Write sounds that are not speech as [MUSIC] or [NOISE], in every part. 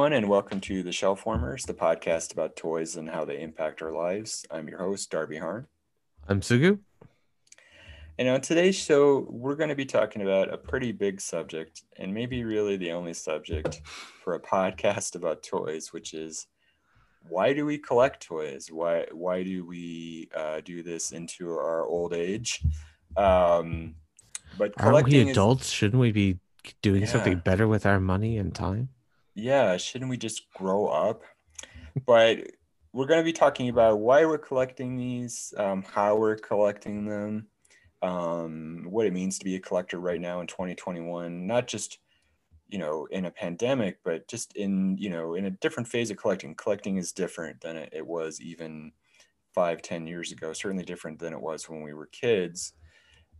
everyone, and welcome to the Shelf Warmers, the podcast about toys and how they impact our lives. I'm your host, Darby Harn. I'm Sugu. And on today's show, we're going to be talking about a pretty big subject, and maybe really the only subject for a podcast about toys, which is why do we collect toys? Why why do we uh, do this into our old age? Um, but aren't we adults? Is, Shouldn't we be doing yeah. something better with our money and time? Yeah, shouldn't we just grow up? but we're going to be talking about why we're collecting these, um, how we're collecting them, um, what it means to be a collector right now in 2021, not just you know in a pandemic but just in you know in a different phase of collecting collecting is different than it, was even five ten years ago certainly different than it was when we were kids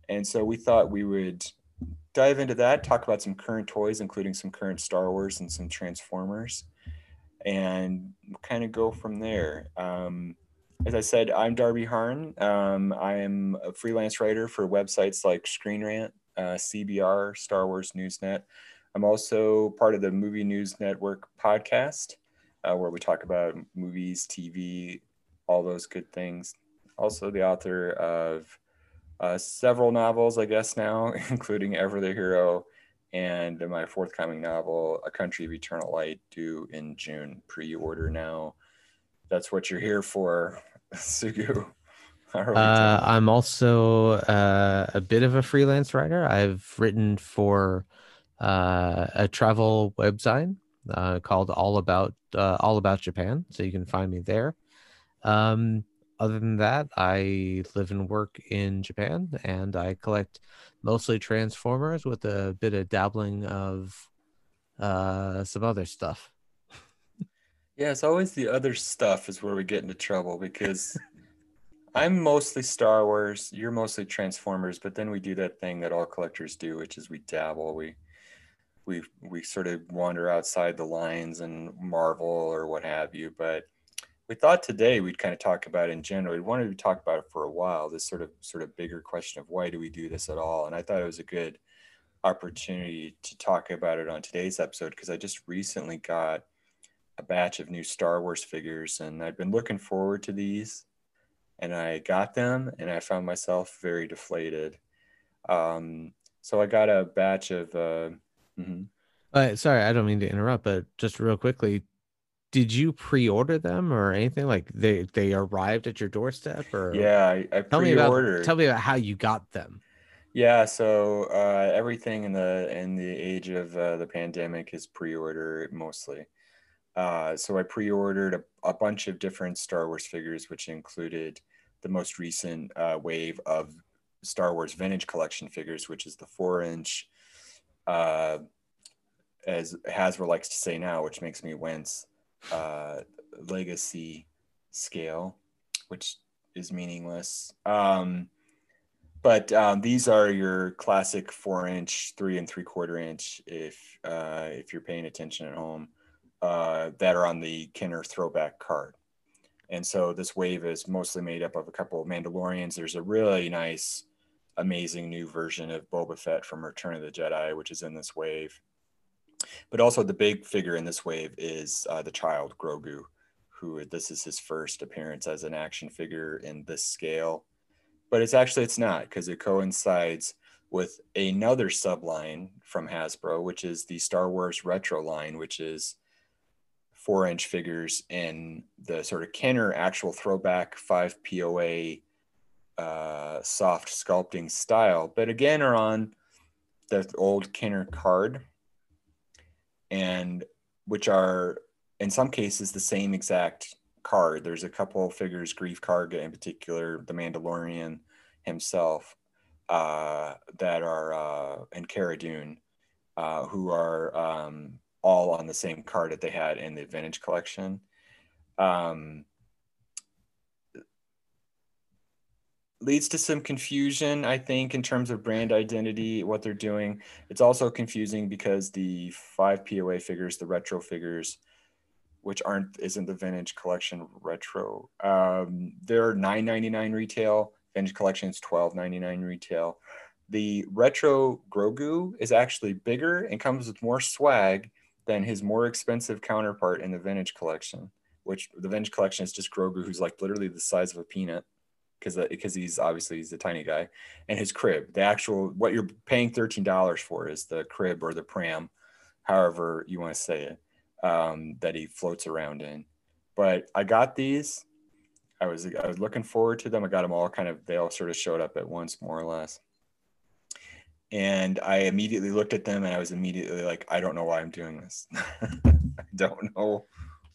and so we thought we would dive into that talk about some current toys including some current star wars and some transformers and kind of go from there um, as I said, I'm Darby Harn. Um, I am a freelance writer for websites like Screen Rant, uh, CBR, Star Wars Newsnet. I'm also part of the Movie News Network podcast, uh, where we talk about movies, TV, all those good things. Also, the author of uh, several novels, I guess now, [LAUGHS] including Ever the Hero and my forthcoming novel, A Country of Eternal Light, due in June. Pre order now. That's what you're here for. [LAUGHS] Sugu. [LAUGHS] Uh, I'm also uh, a bit of a freelance writer. I've written for uh, a travel website uh, called All About uh, All About Japan, so you can find me there. Um, other than that, I live and work in Japan, and I collect mostly Transformers with a bit of dabbling of uh, some other stuff. Yeah, it's always the other stuff is where we get into trouble because [LAUGHS] I'm mostly Star Wars, you're mostly Transformers, but then we do that thing that all collectors do, which is we dabble. We we we sort of wander outside the lines and Marvel or what have you. But we thought today we'd kind of talk about it in general. We wanted to talk about it for a while. This sort of sort of bigger question of why do we do this at all? And I thought it was a good opportunity to talk about it on today's episode because I just recently got a batch of new Star Wars figures, and I've been looking forward to these. And I got them, and I found myself very deflated. Um, so I got a batch of. Uh, mm-hmm. uh, sorry, I don't mean to interrupt, but just real quickly, did you pre-order them or anything? Like they they arrived at your doorstep or yeah i, I tell me about tell me about how you got them. Yeah so uh, everything in the in the age of uh, the pandemic is pre-order mostly. Uh, so I pre-ordered a, a, bunch of different Star Wars figures, which included the most recent uh, wave of Star Wars Vintage Collection figures, which is the four-inch, uh, as Hasbro likes to say now, which makes me wince, uh, legacy scale, which is meaningless. Um, but um, these are your classic four-inch, three and three-quarter inch. If uh, if you're paying attention at home uh, that are on the Kenner throwback card. And so this wave is mostly made up of a couple of Mandalorians. There's a really nice, amazing new version of Boba Fett from Return of the Jedi, which is in this wave. But also the big figure in this wave is uh, the child Grogu, who this is his first appearance as an action figure in this scale. But it's actually it's not because it coincides with another subline from Hasbro, which is the Star Wars Retro line, which is four inch figures in the sort of Kenner actual throwback five POA uh, soft sculpting style, but again are on the old Kenner card, and which are in some cases the same exact card. There's a couple of figures, Greef Karga in particular, the Mandalorian himself, uh, that are uh, and Cara Dune, uh, who are um, all on the same card that they had in the vintage collection. Um, leads to some confusion, I think, in terms of brand identity, what they're doing. It's also confusing because the five POA figures, the retro figures, which aren't isn't the vintage collection retro. Um, they're nine ninety nine retail. Vintage collection is twelve ninety nine retail. The retro Grogu is actually bigger and comes with more swag than his more expensive counterpart in the vintage collection, which the vintage collection is just Grogu, who's like literally the size of a peanut because because he's obviously he's a tiny guy, and his crib. The actual what you're paying thirteen dollars for is the crib or the pram, however you want to say it, um, that he floats around in. But I got these. I was I was looking forward to them. I got them all kind of they all sort of showed up at once, more or less. And I immediately looked at them and I was immediately like, I don't know why I'm doing this. [LAUGHS] I don't know.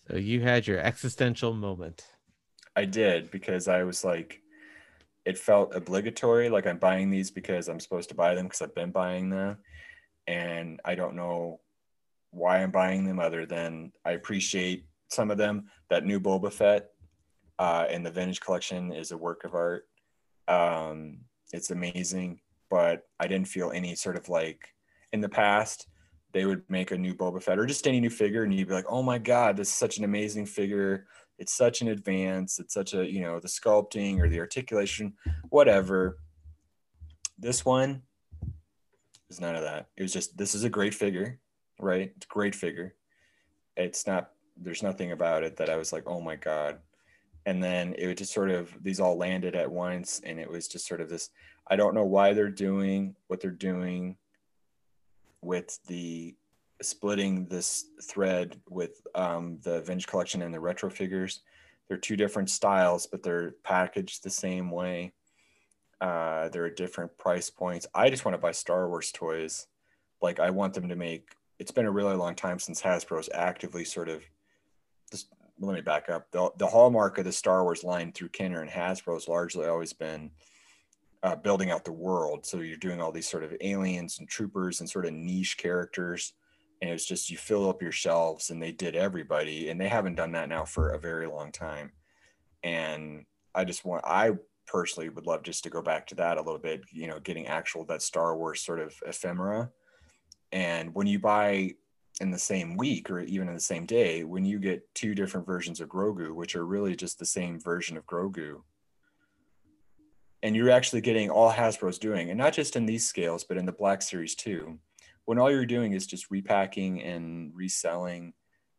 So you had your existential moment. I did because I was like, it felt obligatory like i'm buying these because i'm supposed to buy them because i've been buying them. And i don't know why i'm buying them other than i appreciate some of them. That new boba fett uh, in the vintage collection is a work of art. Um, it's amazing but i didn't feel any sort of like in the past they would make a new boba fett or just any new figure and you'd be like oh my god this is such an amazing figure it's such an advance it's such a you know the sculpting or the articulation whatever. This one is none of that. It was just this is a great figure right? It's great figure. It's not there's nothing about it that i was like oh my god. And then it was just sort of these all landed at once and it was just sort of this i don't know why they're doing what they're doing with the splitting this thread with um, the Vintage Collection and the retro figures. They're two different styles, but they're packaged the same way. Uh, they're different price points. I just want to buy Star Wars toys. Like I want them to make. It's been a really long time since Hasbro's actively sort of. Just, let me back up. The, the hallmark of the Star Wars line through Kenner and Hasbro has largely always been uh, building out the world. So you're doing all these sort of aliens and troopers and sort of niche characters and it's just you fill up your shelves and they did everybody and they haven't done that now for a very long time. And i just want i personally would love just to go back to that a little bit you know getting actual that star wars sort of ephemera. And when you buy in the same week or even in the same day when you get two different versions of grogu which are really just the same version of grogu and you're actually getting all hasbro's doing and not just in these scales but in the black series too when all you're doing is just repacking and reselling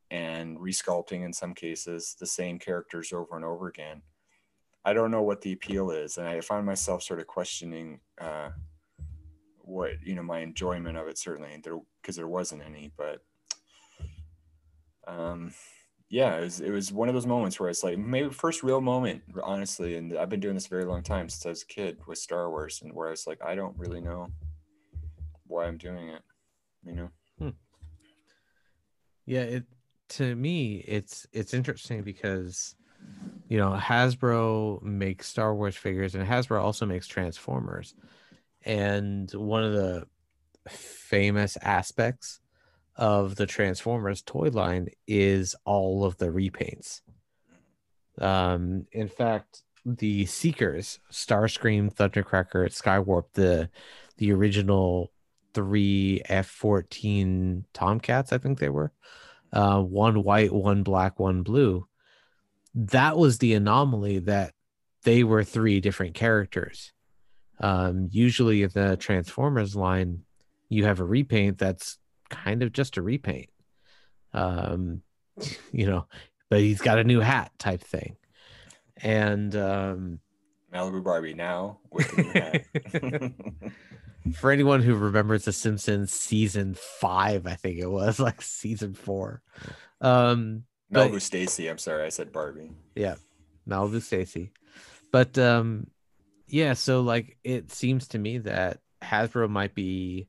and resculpting in some cases the same characters over and over again i don't know what the appeal is. And i find myself sort of questioning uh, what you know my enjoyment of it certainly there because there wasn't any but um yeah it was, it was one of those moments where it's like maybe first real moment honestly and i've been doing this very long time since i was a kid with star wars and where i was like i don't really know why i'm doing it you know? Hmm. yeah it to me it's it's interesting because you know hasbro makes star wars figures and hasbro also makes transformers. And one of the famous aspects of the transformers toy line is all of the repaints. Um in fact the seekers starscream thundercracker skywarp the the original three F fourteen Tomcats, I think they were. Uh, one white, one black, one blue. That was the anomaly that they were three different characters. Um, usually in the Transformers line, you have a repaint that's kind of just a repaint. Um, [LAUGHS] you know, but he's got a new hat type thing. And um Malibu Barbie now with a new hat. [LAUGHS] [LAUGHS] for anyone who remembers the simpsons season five i think it was [LAUGHS] like season four. Um malibu but, stacy i'm sorry i said barbie. Yeah malibu stacy. But um yeah so like it seems to me that hasbro might be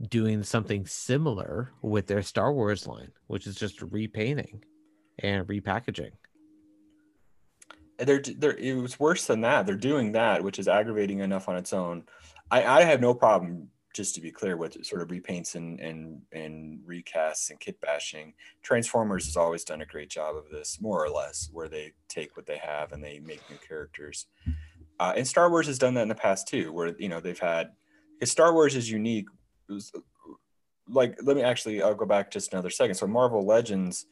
doing something similar with their star wars line which is just repainting and repackaging they're, they're it was worse than that they're doing that which is aggravating enough on its own I, I have no problem, just to be clear, with sort of repaints and and and recasts and kit bashing. Transformers has always done a great job of this, more or less, where they take what they have and they make new characters. Uh, and Star Wars has done that in the past too, where you know they've had because Star Wars is unique. Was, like, let me actually, I'll go back just another second. So Marvel Legends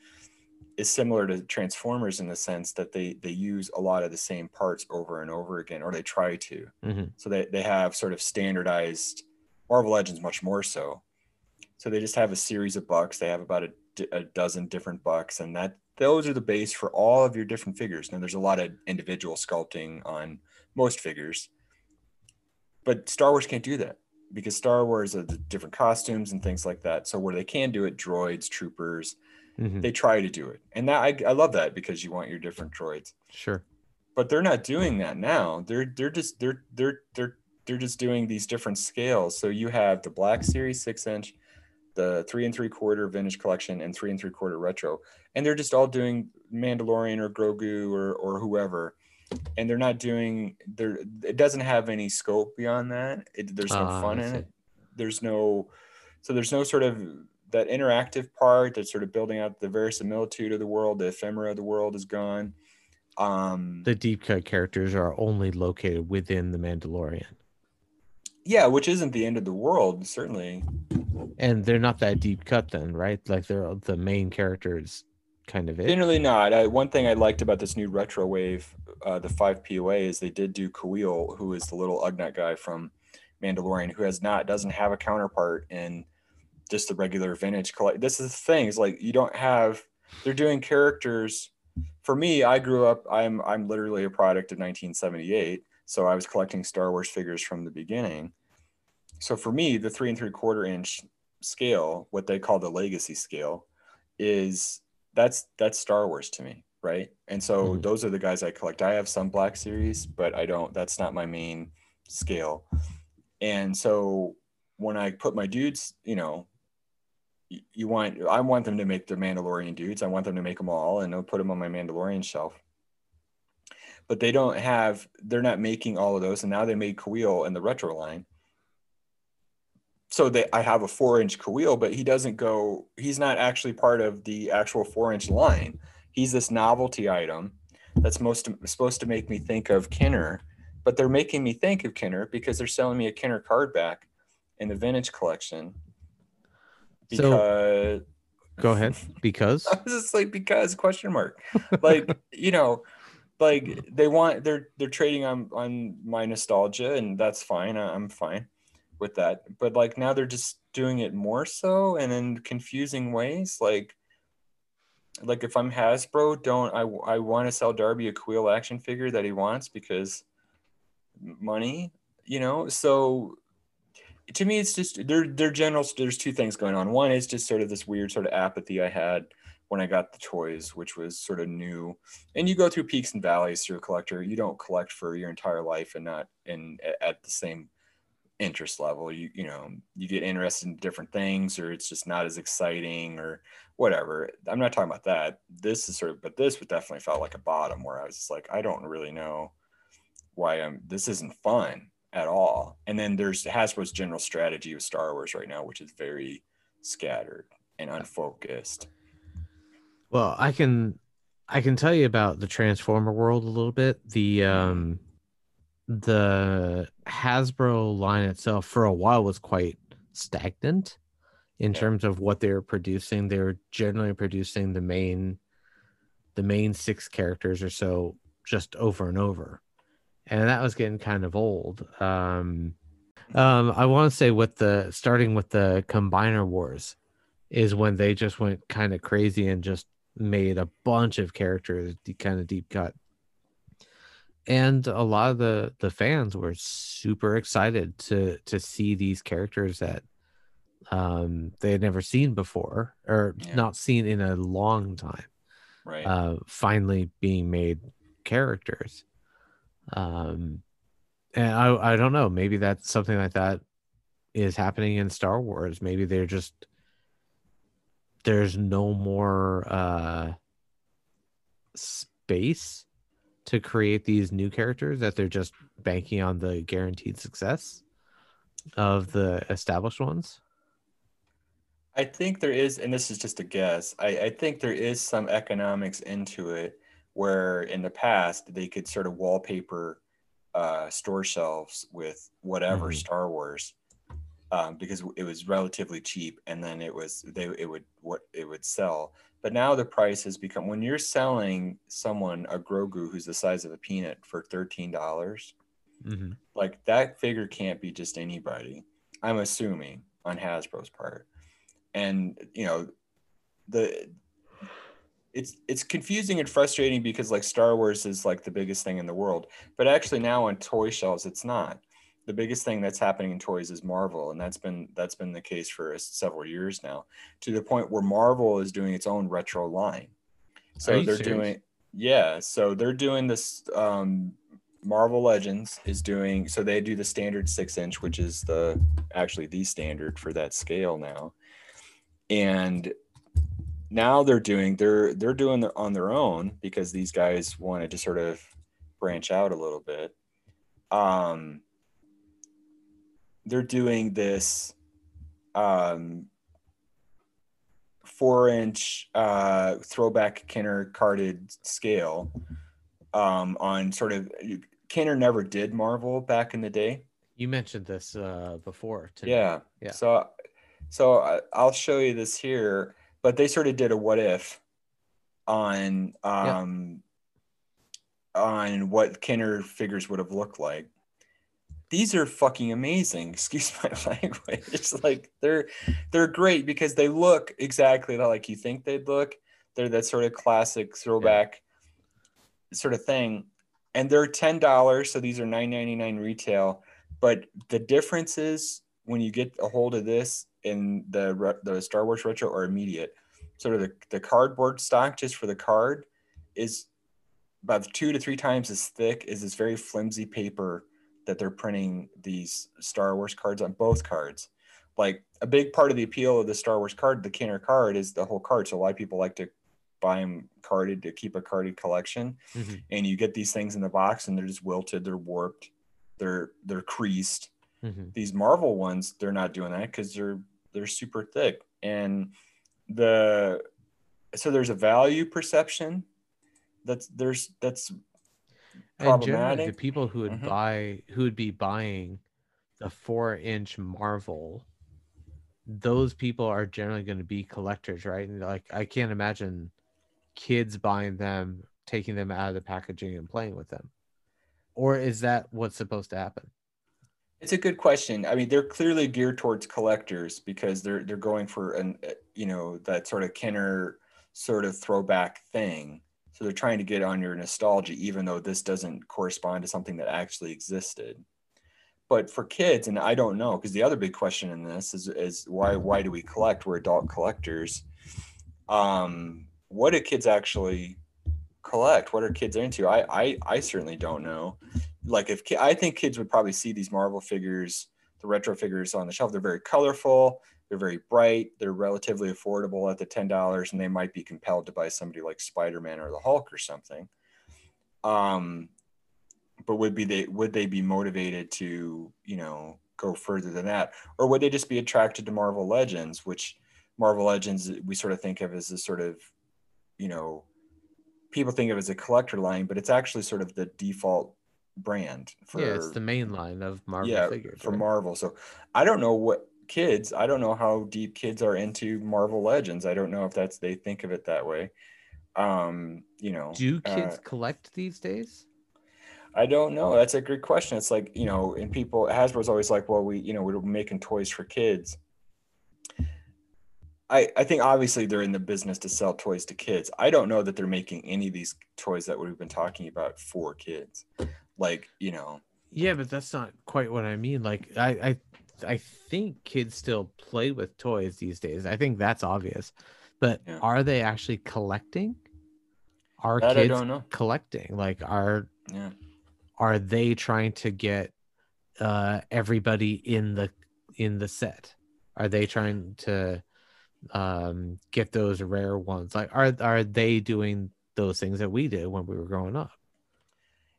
is similar to Transformers in the sense that they they use a lot of the same parts over and over again, or they try to. Mm-hmm. So they, they have sort of standardized Marvel Legends much more so. So they just have a series of bucks. They have about a, a dozen different bucks, and that those are the base for all of your different figures. Now there's a lot of individual sculpting on most figures, but Star Wars can't do that because Star Wars are the different costumes and things like that. So where they can do it, droids, troopers, mm-hmm. they try to do it, and that I, I love that because you want your different droids. Sure. But they're not doing that now. They're they're just they're they're they're they're just doing these different scales. So you have the Black Series six inch, the three and three quarter vintage collection, and three and three quarter retro, and they're just all doing Mandalorian or Grogu or or whoever and they're not doing there it doesn't have any scope beyond that it, there's no uh, fun in it there's no so there's no sort of that interactive part that's sort of building out the verisimilitude of the world the ephemera of the world is gone um the deep cut characters are only located within the mandalorian yeah which isn't the end of the world certainly and they're not that deep cut then right like they're the main characters kind of it. Generally not. I, one thing I liked about this new retro wave, uh, the five POA, is they did do Kuiil, who is the little Ugnaught guy from Mandalorian, who has not doesn't have a counterpart in just the regular vintage collect. This is the thing is like you don't have. They're doing characters. For me, I grew up. I'm I'm literally a product of 1978, so I was collecting Star Wars figures from the beginning. So for me, the three and three quarter inch scale, what they call the legacy scale, is that's that's Star Wars to me, right? And so mm-hmm. those are the guys I collect. I have some Black Series, but I don't. That's not my main scale. And so when I put my dudes, you know, you, want I want them to make the Mandalorian dudes. I want them to make them all, and I'll put them on my Mandalorian shelf. But they don't have. They're not making all of those, and now they made Kuiil in the retro line so they I have a four inch Kuiil, but he doesn't go, he's not actually part of the actual four inch line. He's this novelty item that's most supposed to make me think of Kenner, but they're making me think of Kenner because they're selling me a Kenner card back in the vintage collection. Because so, go ahead. Because [LAUGHS] I was just like because question mark. Like, [LAUGHS] you know, like they want they're they're trading on on my nostalgia and that's fine. I'm fine with that but like now they're just doing it more so and in confusing ways like like if i'm hasbro don't i, I want to sell darby a Kuiil action figure that he wants because money you know so to me it's just they're they're general there's two things going on. One is just sort of this weird sort of apathy i had when i got the toys which was sort of new. And you go through peaks and valleys through a collector. You don't collect for your entire life and not in at the same interest level. You you know you get interested in different things or it's just not as exciting or whatever. I'm not talking about that. This is sort of but this would definitely felt like a bottom where i was just like i don't really know why i'm this isn't fun at all and then there's hasbro's general strategy with star wars right now which is very scattered and unfocused well i can i can tell you about the transformer world a little bit the um the Hasbro line itself for a while was quite stagnant in yeah. terms of what they were producing. They were generally producing the main the main six characters or so just over and over. And that was getting kind of old. Um um I want to say with the starting with the combiner wars is when they just went kind of crazy and just made a bunch of characters kind of deep cut and a lot of the the fans were super excited to to see these characters that um they had never seen before or yeah. not seen in a long time right uh finally being made characters um and i i don't know maybe that's something like that is happening in star wars maybe they're just there's no more uh space to create these new characters that they're just banking on the guaranteed success of the established ones? I think there is, and this is just a guess. I, I think there is some economics into it where in the past they could sort of wallpaper uh, store shelves with whatever mm-hmm. Star Wars um, because it was relatively cheap, and then it was they it would what it would sell. But now the price has become when you're selling someone a Grogu who's the size of a peanut for thirteen dollars, mm-hmm. like that figure can't be just anybody. I'm assuming on Hasbro's part. and you know the it's it's confusing and frustrating because like Star Wars is like the biggest thing in the world, but actually now on toy shelves it's not. The biggest thing that's happening in toys is Marvel, and that's been that's been the case for several years now, to the point where Marvel is doing its own retro line. So they're serious? doing yeah, so they're doing this. Um, Marvel Legends is doing so they do the standard six inch, which is the actually the standard for that scale now, and now they're doing they're they're doing their on their own because these guys wanted to sort of branch out a little bit. Um, they're doing this um, four inch uh, throwback Kenner carded scale um, on sort of Kenner never did Marvel back in the day. You mentioned this uh, before. Too. Yeah. Yeah. So, so I, I'll show you this here, but they sort of did a what if on um, yeah. on what Kenner figures would have looked like these are fucking amazing. [LAUGHS] Excuse my language. It's [LAUGHS] like they're they're great because they look exactly like you think they'd look. They're that sort of classic throwback yeah. sort of thing. And they're ten dollars, so these are nine ninety nine retail. But the difference is when you get a hold of this in the the Star Wars retro or immediate, sort of the, the cardboard stock just for the card is about two to three times as thick as this very flimsy paper that they're printing these Star Wars cards on both cards. Like a big part of the appeal of the Star Wars card, the Kenner card, is the whole card. So a lot of people like to buy them carded to keep a carded collection. Mm-hmm. And you get these things in the box, and they're just wilted, they're warped, they're they're creased. Mm-hmm. These Marvel ones, they're not doing that because they're they're super thick. And the so there's a value perception that's there's that's and generally, the people who would mm-hmm. buy, who would be buying the four-inch Marvel, those people are generally going to be collectors, right? And like, I can't imagine kids buying them, taking them out of the packaging and playing with them. Or is that what's supposed to happen? It's a good question. I mean, they're clearly geared towards collectors because they're they're going for an uh, you know that sort of Kenner sort of throwback thing. So they're trying to get on your nostalgia, even though this doesn't correspond to something that actually existed. But for kids, and I don't know, because the other big question in this is, is why why do we collect? We're adult collectors. Um, what do kids actually collect? What are kids into? I I, I certainly don't know. Like if I think kids would probably see these Marvel figures, the retro figures on the shelf. They're very colorful. They're very bright. They're relatively affordable at the ten dollars, and they might be compelled to buy somebody like Spider Man or the Hulk or something. Um, but would be they would they be motivated to you know go further than that, or would they just be attracted to Marvel Legends, which Marvel Legends we sort of think of as a sort of you know people think of as a collector line, but it's actually sort of the default brand for yeah, it's the main line of Marvel yeah, figures for right? Marvel. So I don't know what kids i don't know how deep kids are into marvel legends. I don't know if that's they think of it that way. Um you know do kids uh, collect these days? I don't know. That's a great question. It's like you know and people hasbro's always like well we you know we're making toys for kids I, I think obviously they're in the business to sell toys to kids. I don't know that they're making any of these toys that we've been talking about for kids. Like, you know. Yeah, but that's not quite what I mean. Like I, I I think kids still play with toys these days. I think that's obvious. But yeah. are they actually collecting? Are that kids collecting? Like are yeah. are they trying to get uh everybody in the in the set? Are they trying to um get those rare ones? Like are are they doing those things that we did when we were growing up?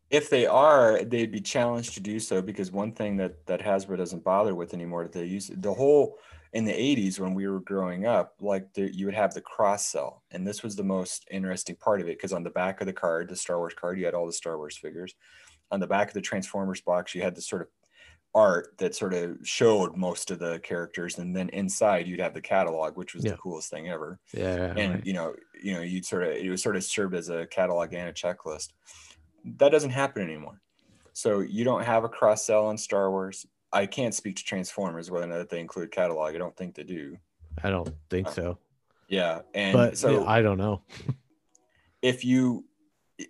if they are, they'd be challenged to do so because one thing that that Hasbro doesn't bother with anymore that they use the whole in the 80s when we were growing up, like the, you would have the cross sell, and this was the most interesting part of it because on the back of the card, the Star Wars card, you had all the Star Wars figures. On the back of the Transformers box, you had the sort of art that sort of showed most of the characters and then inside you'd have the catalog which was yeah. the coolest thing ever yeah and right. you know you know you'd sort of it was sort of served as a catalog and a checklist that doesn't happen anymore. So you don't have a cross sell on Star Wars. I can't speak to Transformers whether or not they include catalog. I don't think they do. I don't think uh, so. Yeah, and But so I don't know. if you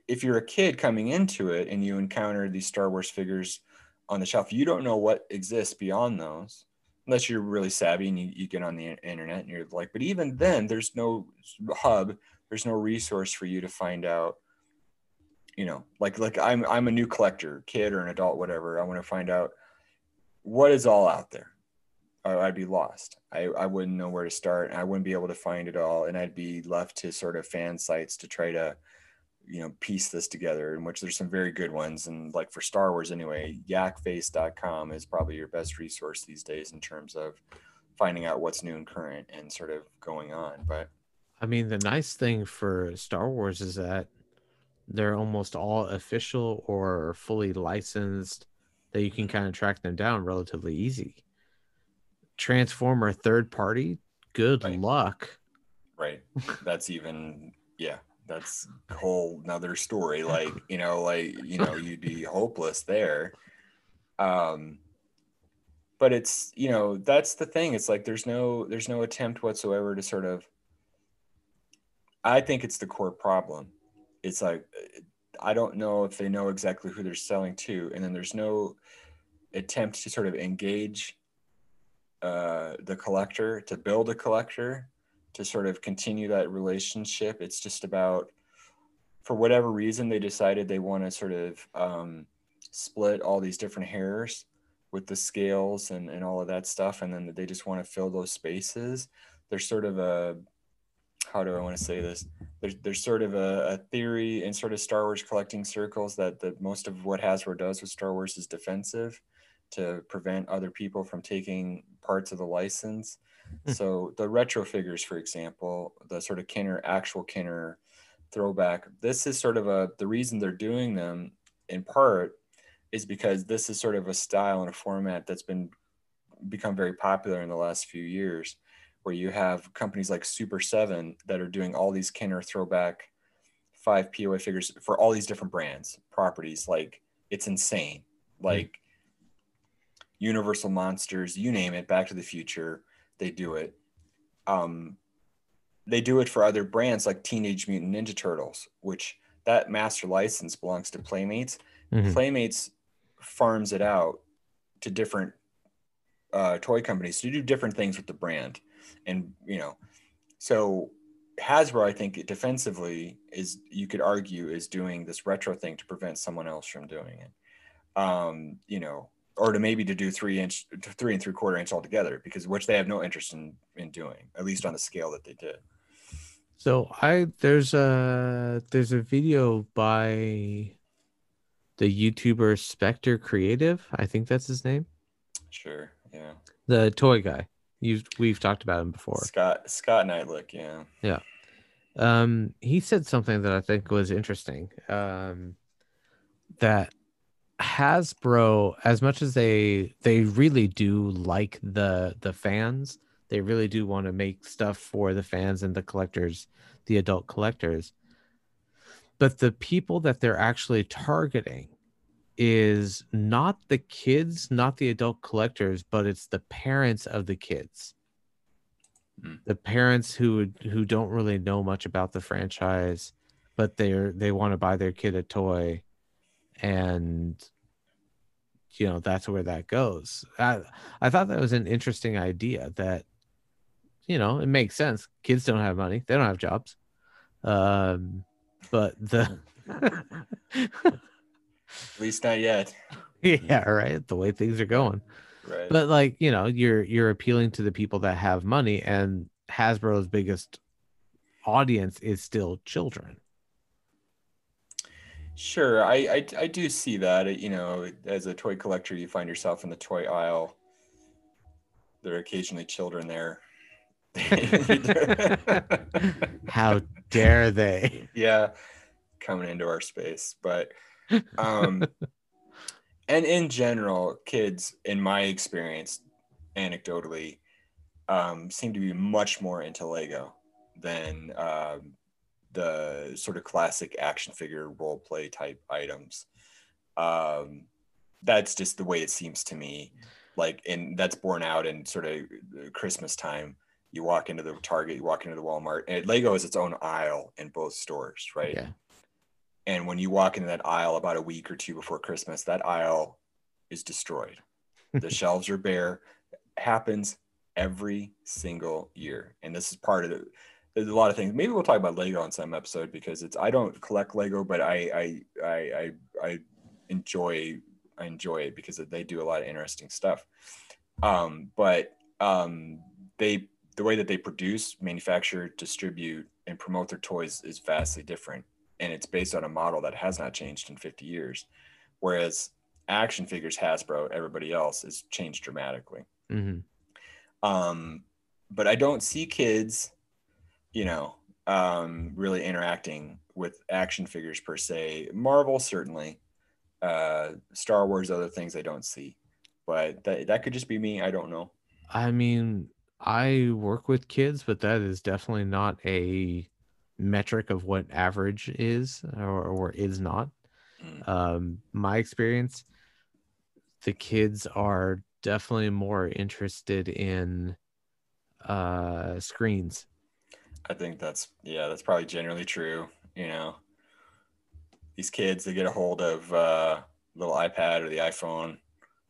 if you're a kid coming into it and you encounter these Star Wars figures on the shelf, you don't know what exists beyond those unless you're really savvy and you, you get on the internet and you're like, but even then, there's no hub, there's no resource for you to find out. You know, like like I'm I'm a new collector, kid or an adult, whatever. I want to find out what is all out there. I'd be lost. I, I wouldn't know where to start. I wouldn't be able to find it all, and I'd be left to sort of fan sites to try to you know piece this together in which there's some very good ones and like for star wars anyway yakface.com is probably your best resource these days in terms of finding out what's new and current and sort of going on but I mean, the nice thing for Star Wars is that they're almost all official or fully licensed, that you can mm-hmm. kind of track them down relatively easy. Transformer third party, good Right. luck. right that's even yeah that's a whole another story like you know like you know you'd be hopeless there. Um but it's you know that's the thing. It's like there's no there's no attempt whatsoever to sort of i think it's the core problem. It's like i don't know if they know exactly who they're selling to and then there's no attempt to sort of engage uh, the collector to build a collector to sort of continue that relationship. It's just about for whatever reason they decided they want to sort of um, split all these different hairs with the scales and, and all of that stuff and then they just want to fill those spaces. There's sort of a how do i want to say this? There's, there's sort of a, a theory in sort of star wars collecting circles that, that most of what hasbro does with star wars is defensive to prevent other people from taking parts of the license. [LAUGHS] so the retro figures for example the sort of kenner actual kenner throwback this is sort of a the reason they're doing them in part is because this is sort of a style and a format that's been become very popular in the last few years where you have companies like super 7 that are doing all these kenner throwback five poa figures for all these different brands properties like it's insane. Hmm. Like universal monsters you name it back to the future they do it um, they do it for other brands like teenage mutant ninja turtles which that master license belongs to playmates. Mhm. playmates farms it out to different uh, toy companies to do different things with the brand. And you know so hasbro i think defensively is you could argue is doing this retro thing to prevent someone else from doing it. Um you know or to maybe to do three inch three and three quarter inch altogether because which they have no interest in in doing at least on the scale that they did So I there's a there's a video by the YouTuber Spectre Creative. I think that's his name. sure yeah The toy guy. You we've talked about him before. scott scott knightlick yeah um he said something that i think was interesting um that hasbro as much as they they really do like the the fans they really do want to make stuff for the fans and the collectors the adult collectors. But the people that they're actually targeting is not the kids not the adult collectors but it's the parents of the kids. Hmm. The parents who would- who don't really know much about the franchise but they're they want to buy their kid a toy and you know that's where that goes. I i thought that was an interesting idea that you know it makes sense. Kids don't have money. They don't have jobs. Um but the [LAUGHS] at least not yet. [LAUGHS] Yeah right? The way things are going. Right. But like you know you're you're appealing to the people that have money and hasbro's biggest audience is still children Sure, I, I I do see that. You know, as a toy collector, you find yourself in the toy aisle. There are occasionally children there. [LAUGHS] how dare they [LAUGHS] yeah, coming into our space, but um, [LAUGHS] and in general, kids, in my experience, anecdotally, um, seem to be much more into Lego than um, the sort of classic action figure role play type items. Um, that's just the way it seems to me. Like, and that's borne out in sort of Christmas time. You walk into the Target, you walk into the Walmart, and Lego is its own aisle in both stores, right? Yeah. And when you walk into that aisle about a week or two before Christmas, that aisle is destroyed. The [LAUGHS] shelves are bare. happens every single year. And this is part of it. There's a lot of things. Maybe we'll talk about Lego on some episode because it's I don't collect Lego, but I I I I, I enjoy I enjoy it because they do a lot of interesting stuff. Um, but um, they the way that they produce, manufacture, distribute, and promote their toys is vastly different, and it's based on a model that has not changed in 50 years. Whereas action figures, Hasbro, everybody else has changed dramatically. hmm Um, but I don't see kids, you know, um, really interacting with action figures per se. Marvel certainly, uh, Star Wars, other things I don't see, but that that could just be me. I don't know. I mean, I work with kids, but that is definitely not a metric of what average is or, or is not. Mm. Um, my experience, the kids are definitely more interested in uh screens. I think that's yeah, that's probably generally true. You know, these kids they get a hold of uh, little iPad or the iPhone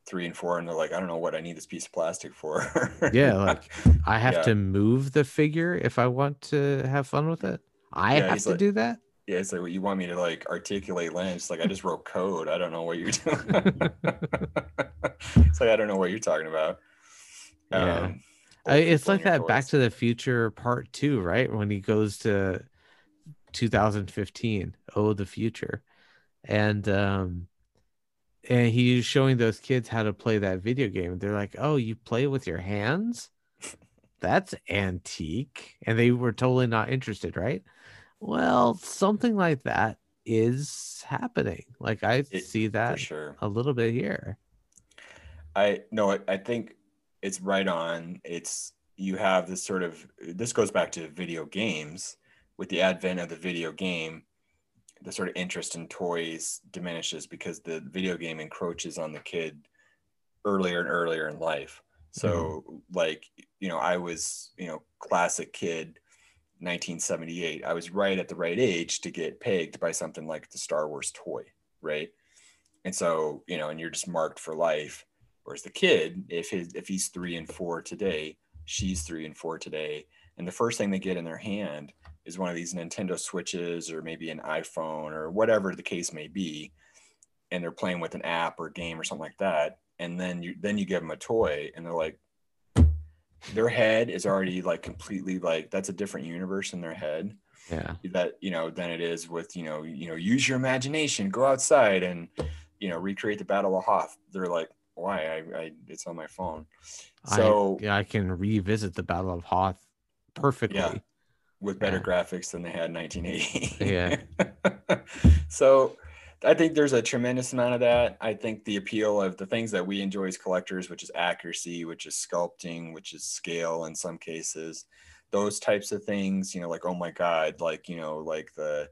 three and four, and they're like, I don't know what I need this piece of plastic for. [LAUGHS] Yeah, like I have Yeah. to move the figure if I want to have fun with it. I Yeah, have to like- do that. yeah, it's like well, you want me to like articulate lens. Like I just wrote code. I don't know what you're [LAUGHS] doing. [LAUGHS] it's like I don't know what you're talking about. Yeah. I, it's like that Back to the Future Part Two, right? When he goes to 2015, oh the future, and um, and he's showing those kids how to play that video game. They're like, "Oh, you play with your hands? That's antique," and they were totally not interested, right? Well, something like that is happening. Like I It- see that sure. a little bit here. I no, I, I think it's right on. It's you have this sort of this goes back to video games. With the advent of the video game, the sort of interest in toys diminishes because the video game encroaches on the kid earlier and earlier in life. So, mm-hmm. like, you know, I was, you know, classic kid, 1978. I was right at the right age to get pegged by something like the Star Wars toy, right? And so, you know, and you're just marked for life. Whereas the kid, if his if he's three and four today, she's three and four today, and the first thing they get in their hand is one of these Nintendo Switches or maybe an iPhone or whatever the case may be, and they're playing with an app or game or something like that, and then you then you give them a toy, and they're like, their head is already like completely like that's a different universe in their head Yeah. that you know than it is with you know you know use your imagination go outside and you know recreate the battle of hoth they're like why i, I it's on my phone so I, yeah, I can revisit the Battle of Hoth perfectly. Yeah, with better yeah. graphics than they had in 1980 Yeah. [LAUGHS] so i think there's a tremendous amount of that i think the appeal of the things that we enjoy as collectors which is accuracy which is sculpting which is scale in some cases those types of things you know like oh my god like you know like the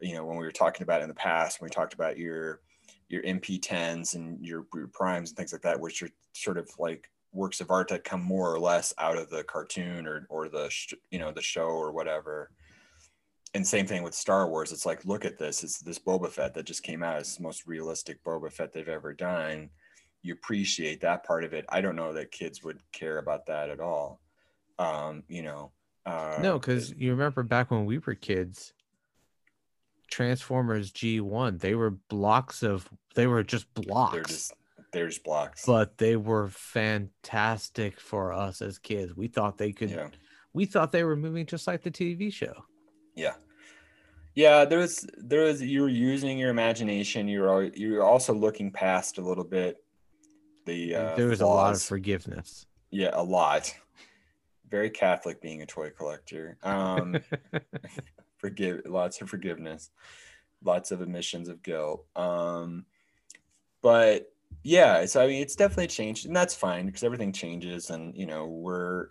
you know when we were talking about in the past when we talked about your your mp10s and your, your primes and things like that which are sort of like works of art that come more or less out of the cartoon or or the sh- you know the show or whatever and same thing with Star Wars. It's like, look at this. It's this Boba Fett that just came out. It's the most realistic Boba Fett they've ever done. You appreciate that part of it. I don't know that kids would care about that at all. Um, you know, uh, No, because you remember back when we were kids, Transformers G1, they were blocks of, they were just blocks, they're just they're just blocks. but they were fantastic for us as kids. We thought they could, yeah, we thought they were moving just like the TV show. yeah, yeah. There's there's you're using your imagination. You're you're also looking past a little bit. The uh, there was a lot of forgiveness. Yeah, a lot. Very Catholic being a toy collector. Um, [LAUGHS] forgive lots of forgiveness, lots of admissions of guilt. Um, but yeah, so I mean, it's definitely changed, and that's fine because everything changes, and you know, we're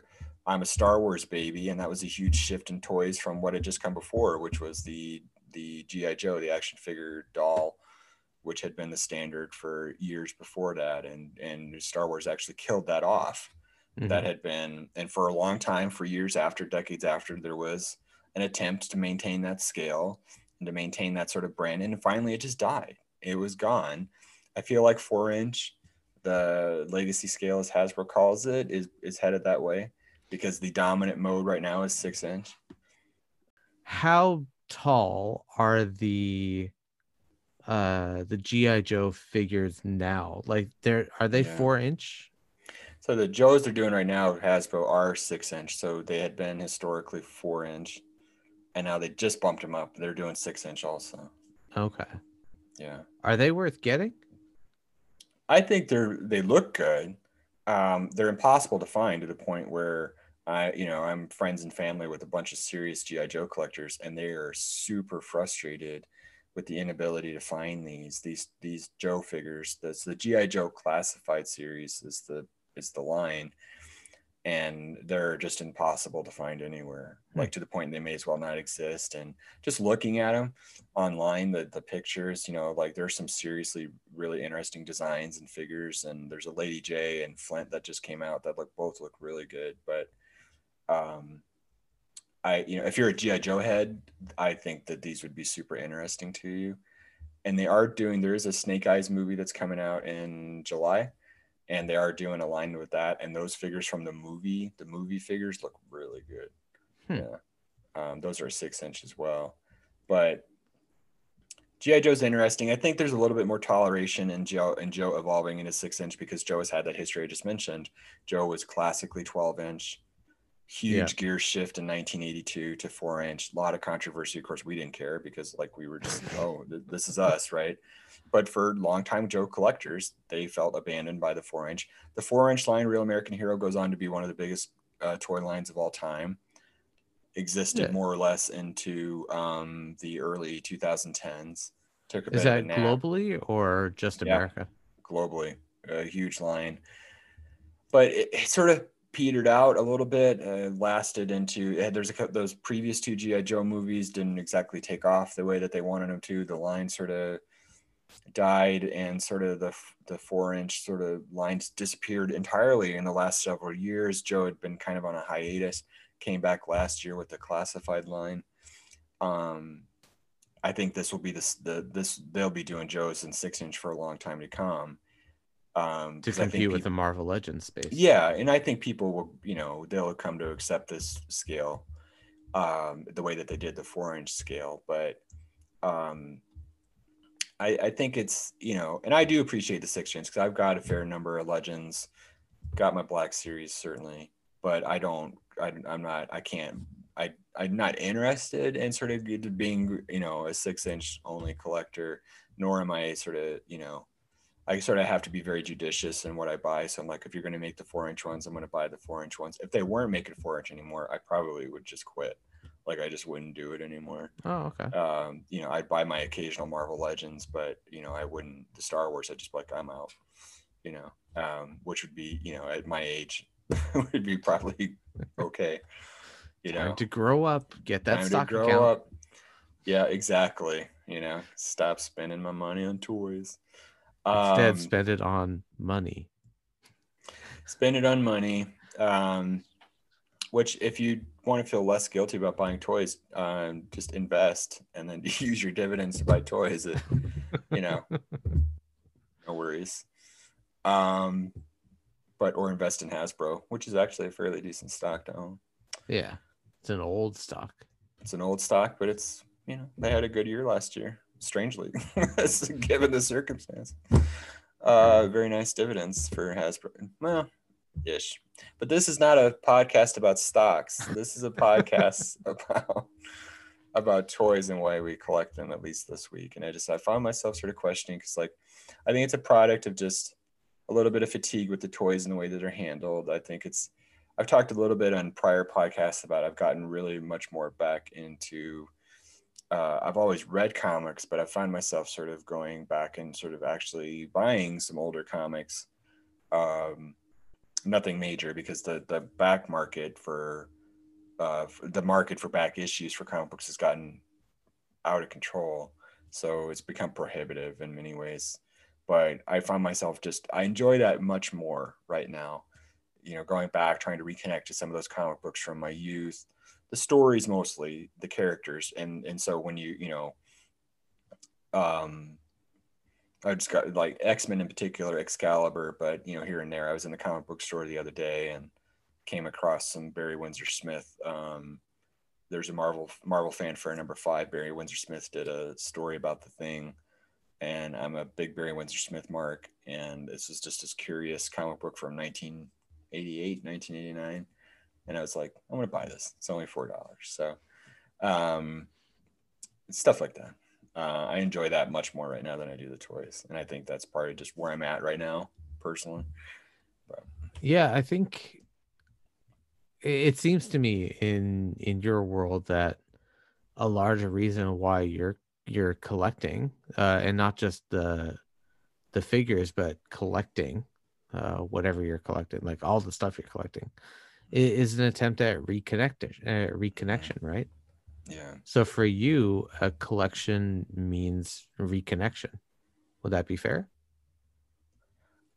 I'm a Star Wars baby, and that was a huge shift in toys from what had just come before, which was the the GI Joe, the action figure doll, which had been the standard for years before that, and and Star Wars actually killed that off mm-hmm. that had been, and for a long time, for years after, decades after, there was an attempt to maintain that scale and to maintain that sort of brand. And finally, it just died. It was gone. I feel like four inch, the legacy scale, as Hasbro calls it, is is headed that way because the dominant mode right now is six inch. How tall are the uh the GI Joe figures now? Like they're are they yeah. four inch? So the Joes they're doing right now Hasbro are six inch. So they had been historically four inch, and now they just bumped them up. They're doing six inch also. Okay. Yeah. Are they worth getting? I think they're they look good. Um, they're impossible to find to the point where I, you know, I'm friends and family with a bunch of serious GI Joe collectors, and they are super frustrated with the inability to find these these these Joe figures. That's the GI Joe Classified series is the is the line, and they're just impossible to find anywhere. Hmm. Like to the point they may as well not exist. And just looking at them online, the the pictures, you know, like there's some seriously really interesting designs and figures. And there's a Lady Jaye and Flint that just came out that look both look really good, but um, I, you know, if you're a GI Joe head, I think that these would be super interesting to you. And they are doing. There is a Snake Eyes movie that's coming out in July, and they are doing a line with that. And those figures from the movie, the movie figures look really good. Hmm. Yeah, um, those are six inch as well. But GI Joe's interesting. I think there's a little bit more toleration in Joe and Joe evolving into six inch because Joe has had that history I just mentioned. Joe was classically 12 inch huge yeah. gear shift in 1982 to four inch a lot of controversy of course we didn't care because like we were just [LAUGHS] oh this is us right? But for longtime joe collectors they felt abandoned by the four inch. The four inch line real american hero goes on to be one of the biggest uh, toy lines of all time. Existed yeah. more or less into um, the early 2010s took a is that globally or just america? Yeah, globally a huge line. But it, it sort of petered out a little bit. Uh, lasted into uh, there's a couple those previous two GI Joe movies didn't exactly take off the way that they wanted them to. The line sort of died, and sort of the the four inch sort of lines disappeared entirely in the last several years. Joe had been kind of on a hiatus. Came back last year with the classified line. Um, I think this will be this the this they'll be doing Joe's in six inch for a long time to come um to compete with people, the marvel legends space. Yeah and i think people will you know they'll come to accept this scale um the way that they did the four inch scale but um i i think it's you know and i do appreciate the six inch because i've got a fair number of legends got my black series certainly but i don't I, i'm not i can't i i'm not interested in sort of being you know a six inch only collector nor am i sort of you know I sort of have to be very judicious in what I buy. So I'm like, if you're going to make the four inch ones, I'm going to buy the four inch ones. If they weren't making four inch anymore, I probably would just quit. Like I just wouldn't do it anymore. Oh, okay. Um, you know, I'd buy my occasional Marvel Legends, but you know, I wouldn't the Star Wars. I'd just be like, I'm out. You know, um, which would be, you know, at my age, [LAUGHS] would be probably [LAUGHS] okay. You Time know, to grow up, get that Time stock to grow account. Up. Yeah, exactly. You know, stop spending my money on toys. Instead, um, spend it on money. Spend it on money. Um, which, if you want to feel less guilty about buying toys, um, just invest and then [LAUGHS] use your dividends to buy toys. That, you know, no worries. Um, but or invest in Hasbro, which is actually a fairly decent stock to own. Yeah, it's an old stock. It's an old stock, but it's you know they had a good year last year strangely, [LAUGHS] given the circumstance. Uh, very nice dividends for Hasbro. Well, ish. But this is not a podcast about stocks. This is a [LAUGHS] podcast about about toys and why we collect them at least this week. And I just I found myself sort of questioning because like I think it's a product of just a little bit of fatigue with the toys and the way that they're handled. I think it's I've talked a little bit on prior podcasts about I've gotten really much more back into uh, I've always read comics, but I find myself sort of going back and sort of actually buying some older comics. Um, nothing major because the the back market for uh, the market for back issues for comic books has gotten out of control. So it's become prohibitive in many ways. But I find myself just I enjoy that much more right now. you know, going back, trying to reconnect to some of those comic books from my youth, the stories mostly, the characters, and and so when you you know, um, I just got like X Men in particular, Excalibur, but you know here and there. I was in the comic book store the other day and came across some Barry Windsor Smith. Um, there's a Marvel Marvel Fanfare number five. Barry Windsor Smith did a story about the thing, and I'm a big Barry Windsor Smith mark. And this is just this curious comic book from 1988, 1989, and I was like, I'm gonna buy this. It's only four dollars. So, um, stuff like that. Uh, I enjoy that much more right now than I do the toys, and I think that's part of just where I'm at right now, personally. But. Yeah, I think it seems to me in in your world that a larger reason why you're you're collecting uh, and not just the the figures but collecting uh, whatever you're collecting like all the stuff you're collecting is an attempt at reconnection uh, reconnection right yeah so for you a collection means reconnection would that be fair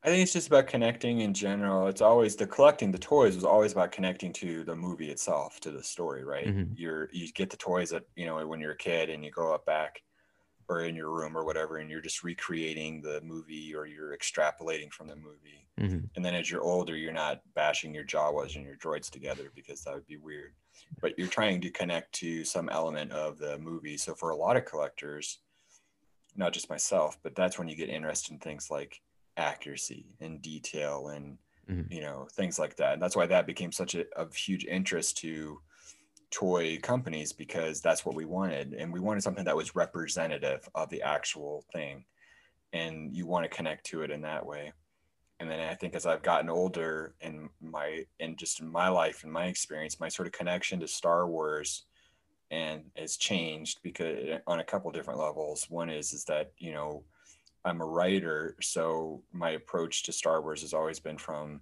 I think it's just about connecting in general. It's always the collecting the toys was always about connecting to the movie itself, to the story, right? Mm-hmm. You're you get the toys that you know when you're a kid and you grow up back or in your room or whatever, and you're just recreating the movie or you're extrapolating from the movie. Mm-hmm. And then as you're older, you're not bashing your Jawas and your droids together because that would be weird. But you're trying to connect to some element of the movie. So for a lot of collectors, not just myself, but that's when you get interested in things like accuracy and detail and mm-hmm. you know things like that and that's why that became such a of huge interest to toy companies because that's what we wanted and we wanted something that was representative of the actual thing and you want to connect to it in that way and then i think as i've gotten older in my and just in my life and my experience my sort of connection to star wars and has changed because on a couple different levels one is is that you know I'm a writer, so my approach to Star Wars has always been from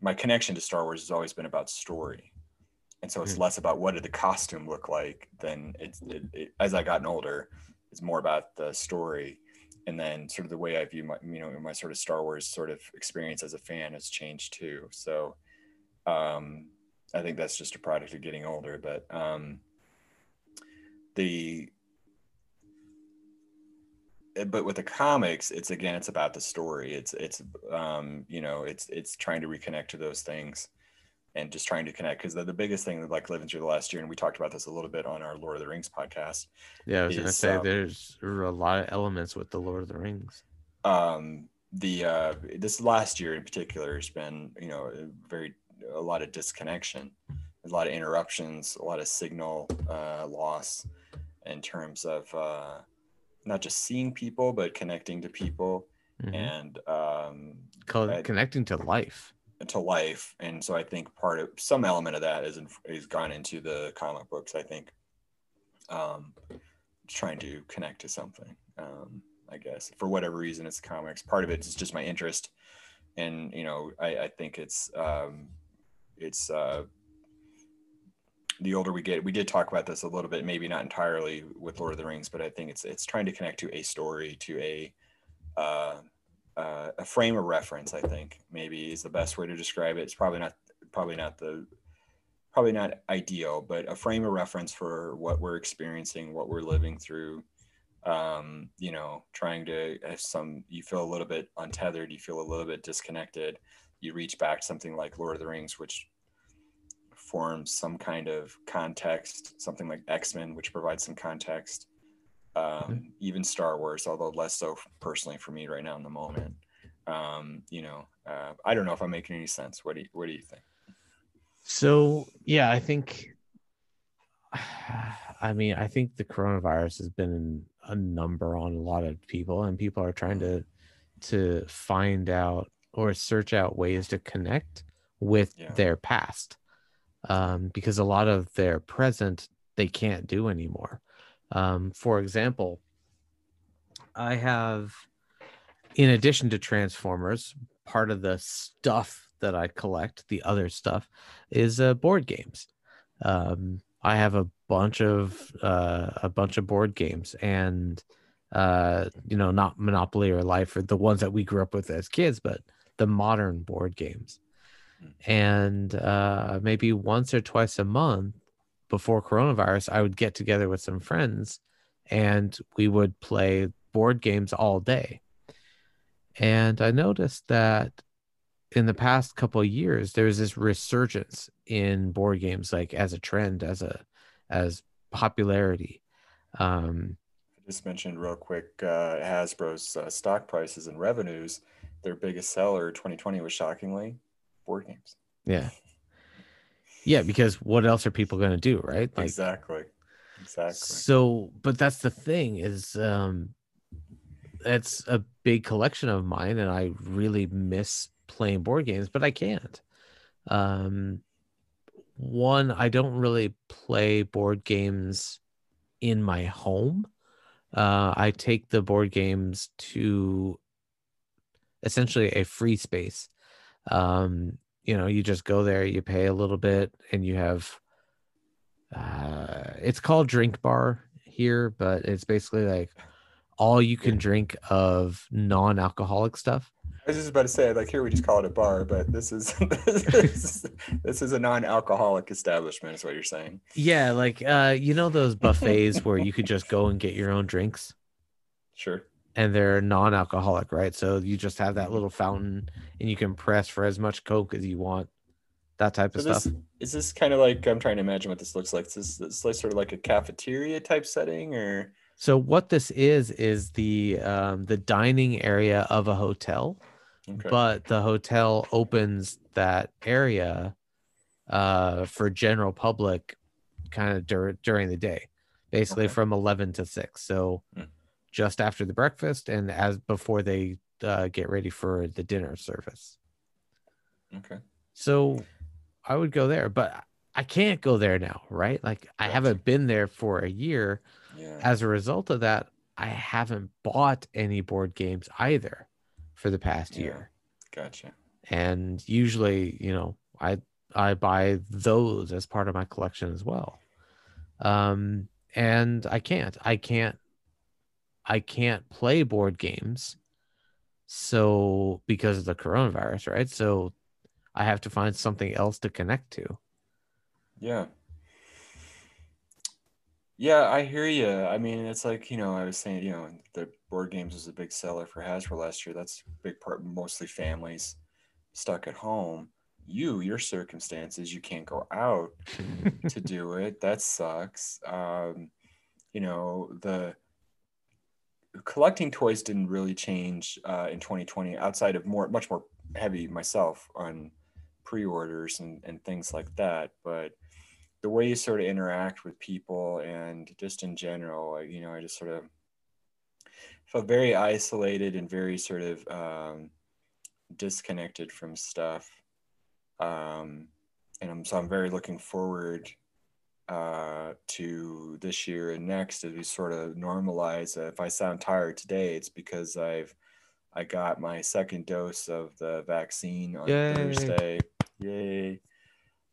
my connection to Star Wars has always been about story. And so it's mm-hmm. less about what did the costume look like than it's it, it, as I gotten older, it's more about the story. And then sort of the way I view my, you know, my sort of Star Wars sort of experience as a fan has changed too. So um, I think that's just a product of getting older, but um, the Eh, but with the comics it's again it's about the story it's it's um you know it's it's trying to reconnect to those things and just trying to connect because the, the biggest thing like living through the last year and we talked about this a little bit on our lord of the rings podcast yeah i was is, gonna say um, there's a lot of elements with the lord of the rings um the uh this last year in particular has been you know very a lot of disconnection a lot of interruptions a lot of signal uh loss in terms of uh not just seeing people but connecting to people mm-hmm. and um, Co- connecting to life to life. And so i think part of some element of that is is gone into the comic books i think um trying to connect to something um i guess for whatever reason it's comics. Part of it is just my interest and you know i i think it's um it's uh the older we get, we did talk about this a little bit, maybe not entirely with Lord of the Rings, but I think it's it's trying to connect to a story, to a uh, uh, a frame of reference. I think maybe is the best way to describe it. It's probably not probably not the probably not ideal, but a frame of reference for what we're experiencing, what we're living through. Um, you know, trying to have some you feel a little bit untethered, you feel a little bit disconnected. You reach back to something like Lord of the Rings, which forms some kind of context, something like X Men, which provides some context. Um, mm-hmm. Even Star Wars, although less so personally for me right now in the moment. Um, you know, uh, I don't know if I'm making any sense. What do you, What do you think? So yeah, I think. [SIGHS] I mean, I think the coronavirus has been a number on a lot of people, and people are trying to to find out or search out ways to connect with yeah. their past um, because a lot of their present they can't do anymore. Um, for example, I have, in addition to Transformers, part of the stuff that I collect, the other stuff, is uh, board games. Um, I have a bunch of uh, a bunch of board games, and uh, you know, not Monopoly or Life or the ones that we grew up with as kids, but the modern board games. and uh, maybe once or twice a month before coronavirus, I would get together with some friends and we would play board games all day. And I noticed that in the past couple years, there's this resurgence in board games, like as a trend, as a as popularity. Um, I just mentioned real quick uh, Hasbro's uh, stock prices and revenues. Their biggest seller 2020 was shockingly board games. Yeah. Yeah, because what else are people going to do, right? Like, exactly. Exactly. So, but that's the thing is um it's a big collection of mine and I really miss playing board games, but I can't. Um one I don't really play board games in my home. Uh I take the board games to essentially a free space. Um you know you just go there you pay a little bit and you have uh it's called drink bar here but it's basically like all you can drink of non-alcoholic stuff I was just about to say, like here we just call it a bar, but this is [LAUGHS] this is, this is a non-alcoholic establishment, is what you're saying. Yeah, like uh, you know those buffets where you could just go and get your own drinks. Sure and they're non-alcoholic, right? So you just have that little fountain, and you can press for as much Coke as you want. That type of stuff. Is this kind of like I'm trying to imagine what this looks like? Is this, this like sort of like a cafeteria type setting, or? So what this is is the um, the dining area of a hotel, okay. but the hotel opens that area uh, for general public, kind of dur- during the day, basically okay. from eleven to six. So. Hmm just after the breakfast and as before they uh, get ready for the dinner service. Okay. So I would go there, but I can't go there now, right? Like. I haven't been there for a year. Yeah. As a result of that, I haven't bought any board games either for the past yeah. year. Gotcha. And usually, you know, I I buy those as part of my collection as well. Um and I can't. I can't I can't play board games. So because of the coronavirus, right? So I have to find something else to connect to. Yeah. Yeah, I hear you. I mean, it's like, you know, I was saying, you know, the board games was a big seller for Hasbro last year. That's a big part, mostly families stuck at home. You, your circumstances, you can't go out [LAUGHS] to do it. That sucks. Um, you know, the collecting toys didn't really change uh, in 2020 outside of more much more heavy myself on pre-orders and, and things like that. But the way you sort of interact with people and just in general you know i just sort of felt very isolated and very sort of um, disconnected from stuff. Um, and I'm, so i'm very looking forward uh, to this year and next as we sort of normalize. Uh, if I sound tired today, it's because I've I got my second dose of the vaccine on Yay. Thursday. Yay!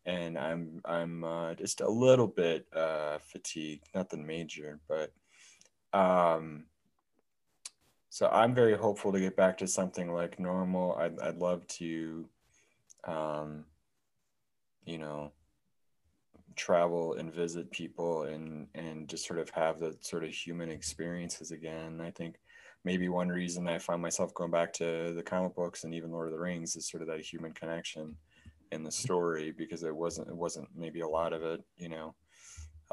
And I'm I'm uh, just a little bit uh, fatigued, nothing major, but um, so I'm very hopeful to get back to something like normal. I'd I'd love to, um, you know travel and visit people and and just sort of have the sort of human experiences again. I think maybe one reason I find myself going back to the comic books and even Lord of the Rings is sort of that human connection in the story because it wasn't it wasn't maybe a lot of it, you know,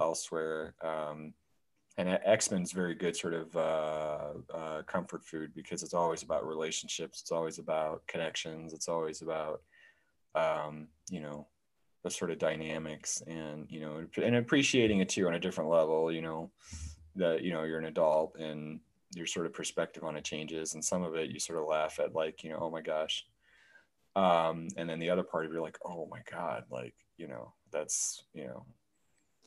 elsewhere. Um, and X Men's very good sort of uh, uh, comfort food because it's always about relationships. It's always about connections. It's always about um, you know the sort of dynamics and you know and appreciating it too on a different level you know that you know you're an adult and your sort of perspective on it changes and some of it you sort of laugh at like you know oh my gosh. Um and then the other part of you're like oh my god like you know that's you know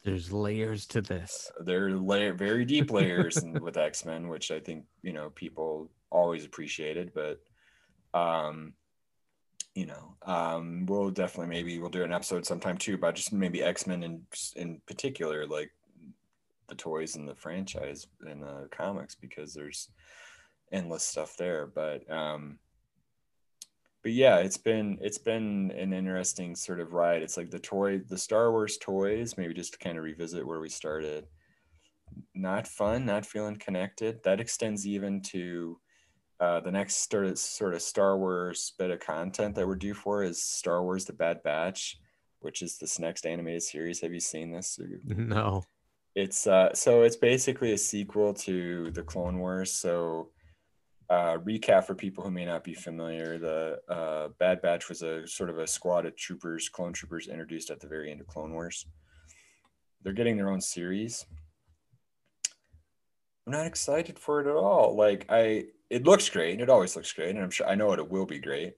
there's layers to this. There are layer very deep layers with x-men which i think you know people always appreciated but um you know, um, we'll definitely maybe we'll do an episode sometime too about just maybe X Men in in particular, like the toys and the franchise and the comics, because there's endless stuff there. But um, but yeah, it's been it's been an interesting sort of ride. It's like the toy, the Star Wars toys. Maybe just to kind of revisit where we started. Not fun, not feeling connected. That extends even to uh, the next sort of, sort of Star Wars bit of content that we're due for is Star Wars: The Bad Batch, which is this next animated series. Have you seen this? [LAUGHS] No. It's uh, so it's basically a sequel to the Clone Wars. So uh, recap for people who may not be familiar: the uh, Bad Batch was a sort of a squad of troopers, clone troopers, introduced at the very end of Clone Wars. They're getting their own series. I'm not excited for it at all. Like I it looks great. and It always looks great, and I'm sure I know it will be great.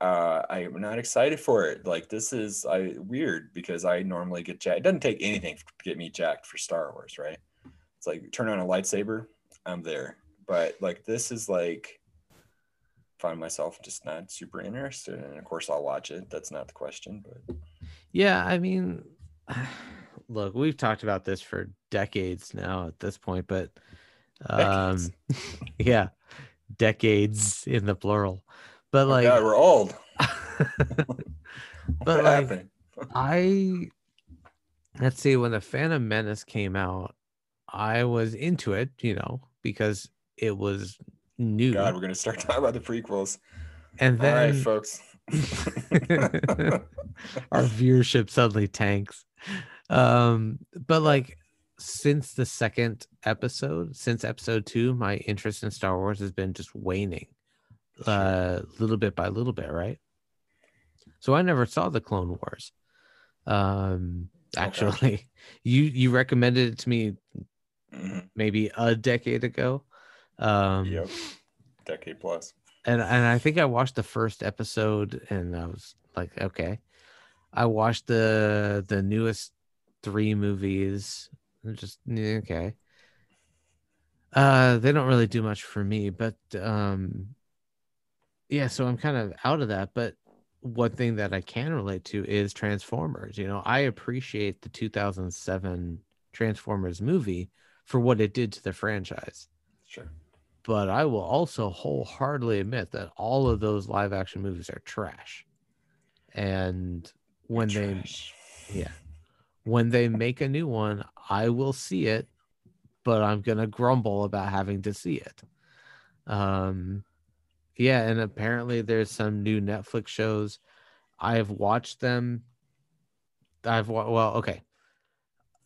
Uh, I'm not excited for it. Like this is I weird because I normally get jacked. It doesn't take anything to get me jacked for Star Wars, right? It's like turn on a lightsaber, I'm there. But like this is like find myself just not super interested, and of course I'll watch it. That's not the question, but yeah, I mean, [SIGHS] look, we've talked about this for decades now at this point, but um, [LAUGHS] yeah, decades in the plural. But oh like God, we're old. [LAUGHS] but like [LAUGHS] I let's see when the Phantom Menace came out, I was into it, you know, because it was new. God, we're gonna start [LAUGHS] talking about the prequels. And then All right, folks. our viewership suddenly tanks. Um, but like since the second episode, since episode two, my interest in Star Wars has been just waning, uh, little bit by little bit, right? So I never saw the Clone Wars. Um, actually, okay. [LAUGHS] you you recommended it to me mm-hmm. maybe a decade ago. Um, yep, decade plus. And and I think I watched the first episode, and I was like, okay. I watched the the newest three movies just okay. Uh, they don't really do much for me, but um, yeah. So I'm kind of out of that. But one thing that I can relate to is Transformers. You know, I appreciate the 2007 Transformers movie for what it did to the franchise. Sure. But I will also wholeheartedly admit that all of those live action movies are trash. And when they, yeah, when they make a new one, I will see it, but I'm gonna grumble about having to see it. Um, yeah, and apparently there's some new Netflix shows. I've watched them. I've well, okay.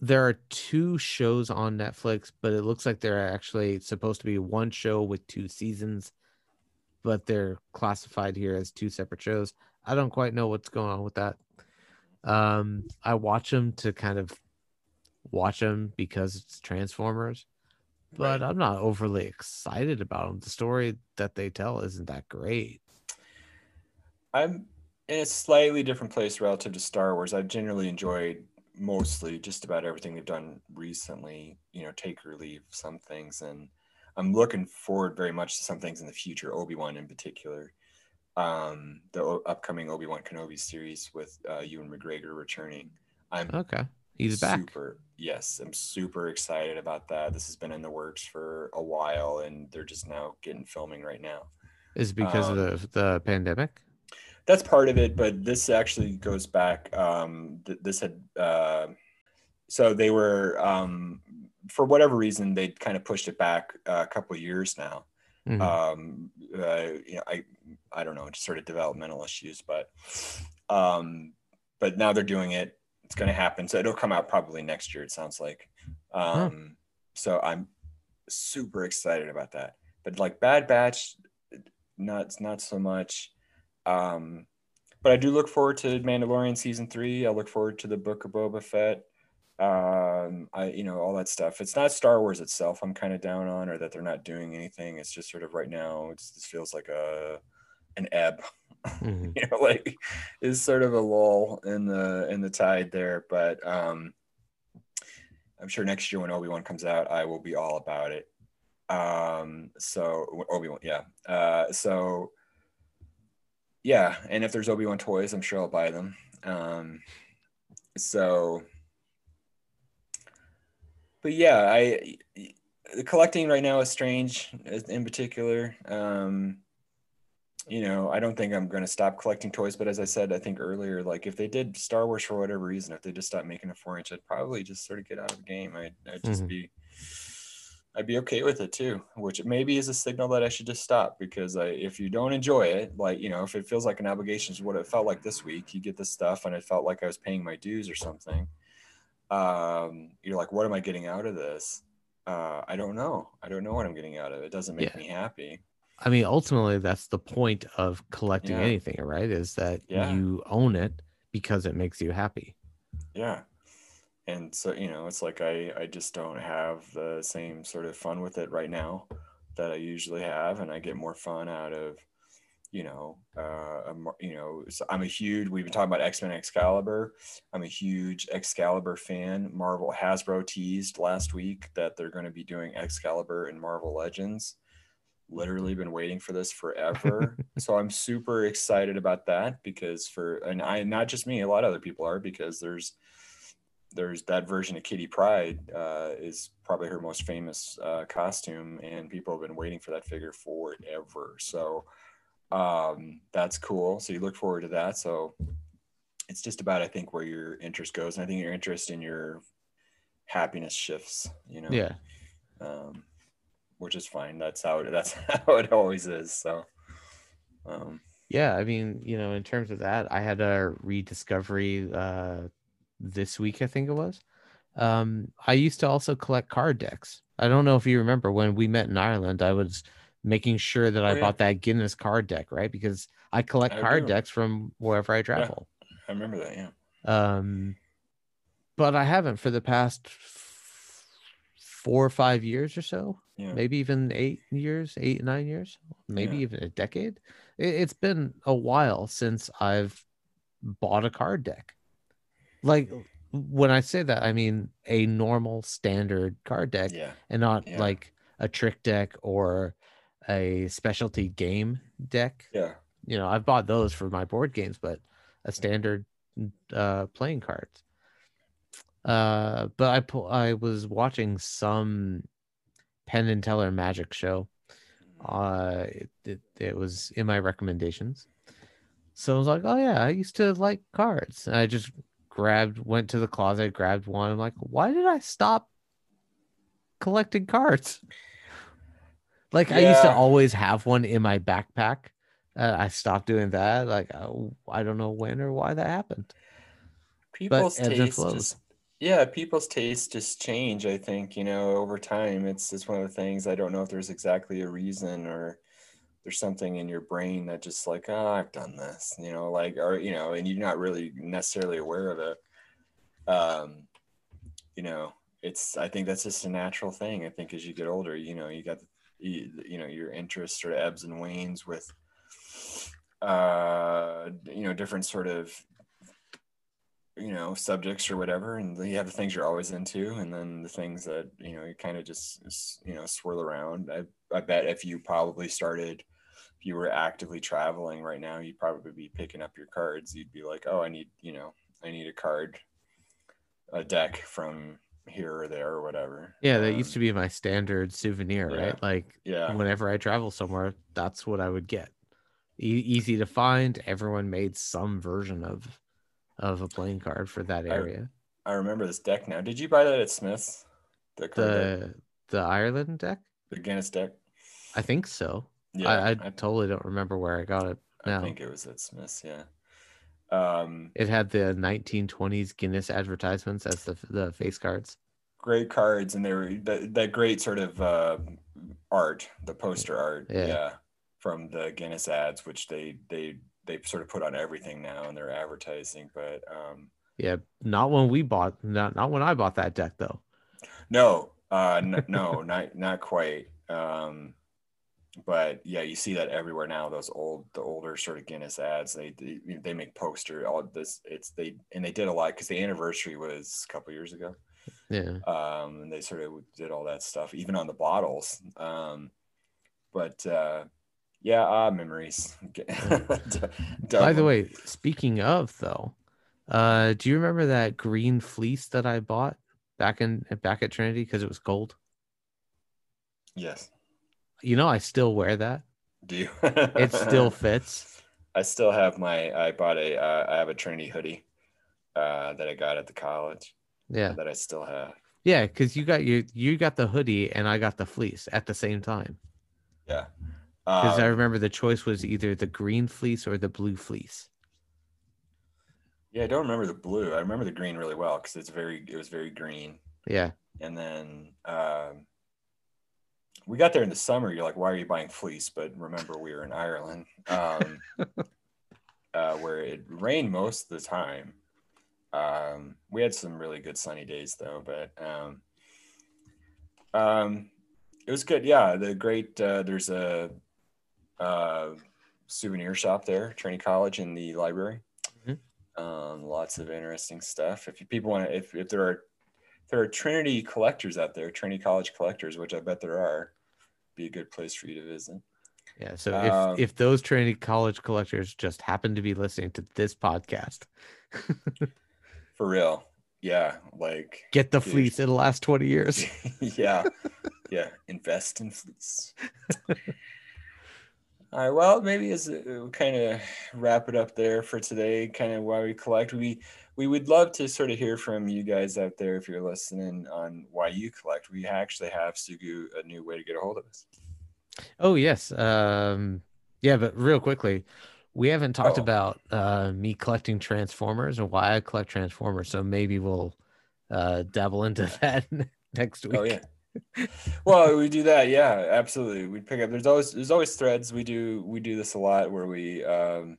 There are two shows on Netflix, but it looks like they're actually supposed to be one show with two seasons, but they're classified here as two separate shows. I don't quite know what's going on with that. Um, I watch them to kind of watch them because it's Transformers, but right. I'm not overly excited about them. The story that they tell isn't that great. I'm in a slightly different place relative to Star Wars. I've generally enjoyed mostly just about everything they've done recently, you know, take or leave some things. And I'm looking forward very much to some things in the future, Obi Wan in particular um, the upcoming Obi Wan Kenobi series with uh, Ewan McGregor returning. I'm okay. He's super, back. Yes, I'm super excited about that. This has been in the works for a while, and they're just now getting filming right now. Is because um, of the the pandemic? That's part of it, but this actually goes back. Um, th- this had uh, so they were um, for whatever reason they kind of pushed it back a couple years now. Mm-hmm. Um, uh, you know, I I don't know, just sort of developmental issues, but um, but now they're doing it. It's going to happen, so it'll come out probably next year. It sounds like. Um, So I'm super excited about that. But like Bad Batch, not not so much. Um, but I do look forward to Mandalorian season three. I look forward to the Book of Boba Fett um i you know all that stuff. It's not star wars itself i'm kind of down on or that they're not doing anything. It's just sort of right now it just feels like a an ebb [LAUGHS] mm-hmm. you know like is sort of a lull in the in the tide there but um i'm sure next year when obi-wan comes out i will be all about it. Um so obi-wan yeah uh so yeah and if there's obi-wan toys i'm sure i'll buy them. Um so but yeah, I the collecting right now is strange in particular. Um, you know, I don't think I'm going to stop collecting toys. But as I said, I think earlier, like if they did Star Wars for whatever reason, if they just stopped making a four inch, I'd probably just sort of get out of the game. I'd, I'd just Mhm. be, I'd be okay with it too, which maybe is a signal that I should just stop because I, if you don't enjoy it, like, you know, if it feels like an obligation is what it felt like this week, you get this stuff and it felt like I was paying my dues or something. Um, you're like, what am I getting out of this? Uh, I don't know. I don't know what I'm getting out of it. It doesn't make Yeah. me happy. I mean, ultimately, that's the point of collecting Yeah. anything, right? Is that Yeah. you own it because it makes you happy. yeah and so you know it's like i i just don't have the same sort of fun with it right now that i usually have and i get more fun out of you know uh more- you know so i'm a huge we've been talking about x-men excalibur. I'm a huge excalibur fan. Marvel hasbro teased last week that they're going to be doing excalibur and marvel legends. Literally been waiting for this forever. [LAUGHS] So i'm super excited about that because for and i not just me a lot of other people are because there's there's that version of Kitty Pryde uh, is probably her most famous uh, costume and people have been waiting for that figure forever. So um, that's cool so you look forward to that so it's just about i think where your interest goes and i think your interest in your happiness shifts you know Yeah. um, which is fine. That's how it, that's [LAUGHS] how it always is. So, um, Yeah. I mean, you know, in terms of that, I had a rediscovery uh, this week, I think it was. Um, I used to also collect card decks. I don't know if you remember when we met in Ireland, I was making sure that I Oh, yeah. bought that Guinness card deck, right? Because I collect I card decks from wherever I travel. I remember that. Yeah. um but i haven't for the past f- four or five years or so Yeah. maybe even eight years eight nine years maybe Yeah. even a decade it, it's been a while since i've bought a card deck like when i say that i mean a normal standard card deck Yeah. and not Yeah. like a trick deck or a specialty game deck. Yeah. you know i've bought those for my board games but a standard uh playing cards. Uh but i pu- i was watching some penn and teller magic show. Uh it, it, it was in my recommendations. So i was like oh yeah i used to like cards. And i just grabbed went to the closet grabbed one. I'm like why did i stop collecting cards like i used to always have one in my backpack uh, i stopped doing that like uh, i don't know when or why that happened People's ebbs and taste just yeah, people's tastes just change. I think you know over time. It's it's one of the things. I don't know if there's exactly a reason or there's something in your brain that just like oh I've done this. You know, like or you know, and you're not really necessarily aware of it. Um, you know, it's I think that's just a natural thing. I think as you get older, you know, you got you, know your interest sort of ebbs and wanes with uh you know different sort of you know subjects or whatever and you have the things you're always into and then the things that you know you kind of just you know swirl around. I i bet if you probably started if you were actively traveling right now you'd probably be picking up your cards. You'd be like oh i need you know i need a card a deck from here or there or whatever yeah that used Um, to be my standard souvenir yeah. right like yeah whenever I travel somewhere, that's what I would get. E- easy to find. Everyone made some version of of a playing card for that area. i remember this deck now did you buy that at smith's the? The the Ireland deck, the guinness deck I think so. yeah I, I I, totally don't remember where I got it. I think it was at smith's yeah um It had the 1920s Guinness advertisements as the the face cards. great cards and they were that, that great sort of uh, art the poster art Yeah. yeah. from the guinness ads which they they they sort of put on everything now in their advertising but um Yeah, not when we bought not not when I bought that deck though. no uh n- no [LAUGHS] not not quite um but yeah you see that everywhere now those old the older sort of guinness ads they they, they make poster all this it's they and they did a lot because the anniversary was a couple years ago Yeah. um, and they sort of did all that stuff, even on the bottles. Um, but uh, yeah, ah, memories. [LAUGHS] [LAUGHS] By the way, speaking of though, uh, do you remember that green fleece that I bought back in back at Trinity because it was cold? yes, You know, I still wear that. Do you? it still [LAUGHS] fits. I still have my. I bought a. Uh, I have a Trinity hoodie uh, that I got at the college. Yeah. That I still have. Yeah, because you got you you got the hoodie and I got the fleece at the same time. Yeah. Because I Um, remember the choice was either the green fleece or the blue fleece. yeah, I don't remember the blue. I remember the green really well because it's very. It was very green. Yeah. And then um, we got there in the summer. You're like, why are you buying fleece? But remember, we were in Ireland, um, [LAUGHS] uh, where it rained most of the time. Um, we had some really good sunny days though, but um, um, it was good. Yeah, the great. Uh, there's a, uh souvenir shop there, Trinity College in the library. Mhm. Um, lots of interesting stuff. If people want to, if, if there are there are Trinity collectors out there, Trinity College collectors, which I bet there are, be a good place for you to visit. Yeah. So Um, if if those Trinity College collectors just happen to be listening to this podcast, [LAUGHS] For real. Yeah. Like, get the Dude. fleece. It'll last 20 years. [LAUGHS] yeah. Yeah. Invest in fleece. [LAUGHS] All right. Well, maybe as we kind of wrap it up there for today, kind of why we collect. We we would love to sort of hear from you guys out there if you're listening on why you collect. We actually have Sugu a new way to get a hold of us. Oh yes. Um yeah, but real quickly, we haven't talked Oh. about uh me collecting transformers and why I collect transformers. So maybe we'll uh dabble into [LAUGHS] that next week. Oh yeah. well, we do that. Yeah, absolutely. We pick up. There's always there's always threads. We do we do this a lot where we um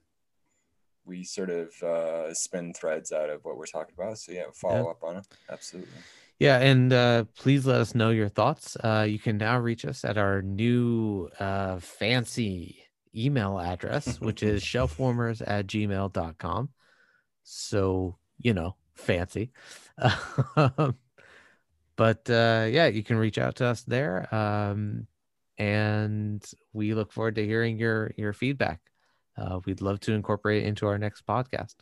we sort of uh spin threads out of what we're talking about. So yeah, follow up on it. Absolutely. Yeah, and uh, please let us know your thoughts. Uh, you can now reach us at our new uh, fancy email address, [LAUGHS] which is shelfwarmers at gmail.com. So, you know, fancy. Um, but uh, yeah, you can reach out to us there. Um, and we look forward to hearing your your feedback. Uh, we'd love to incorporate into our next podcast.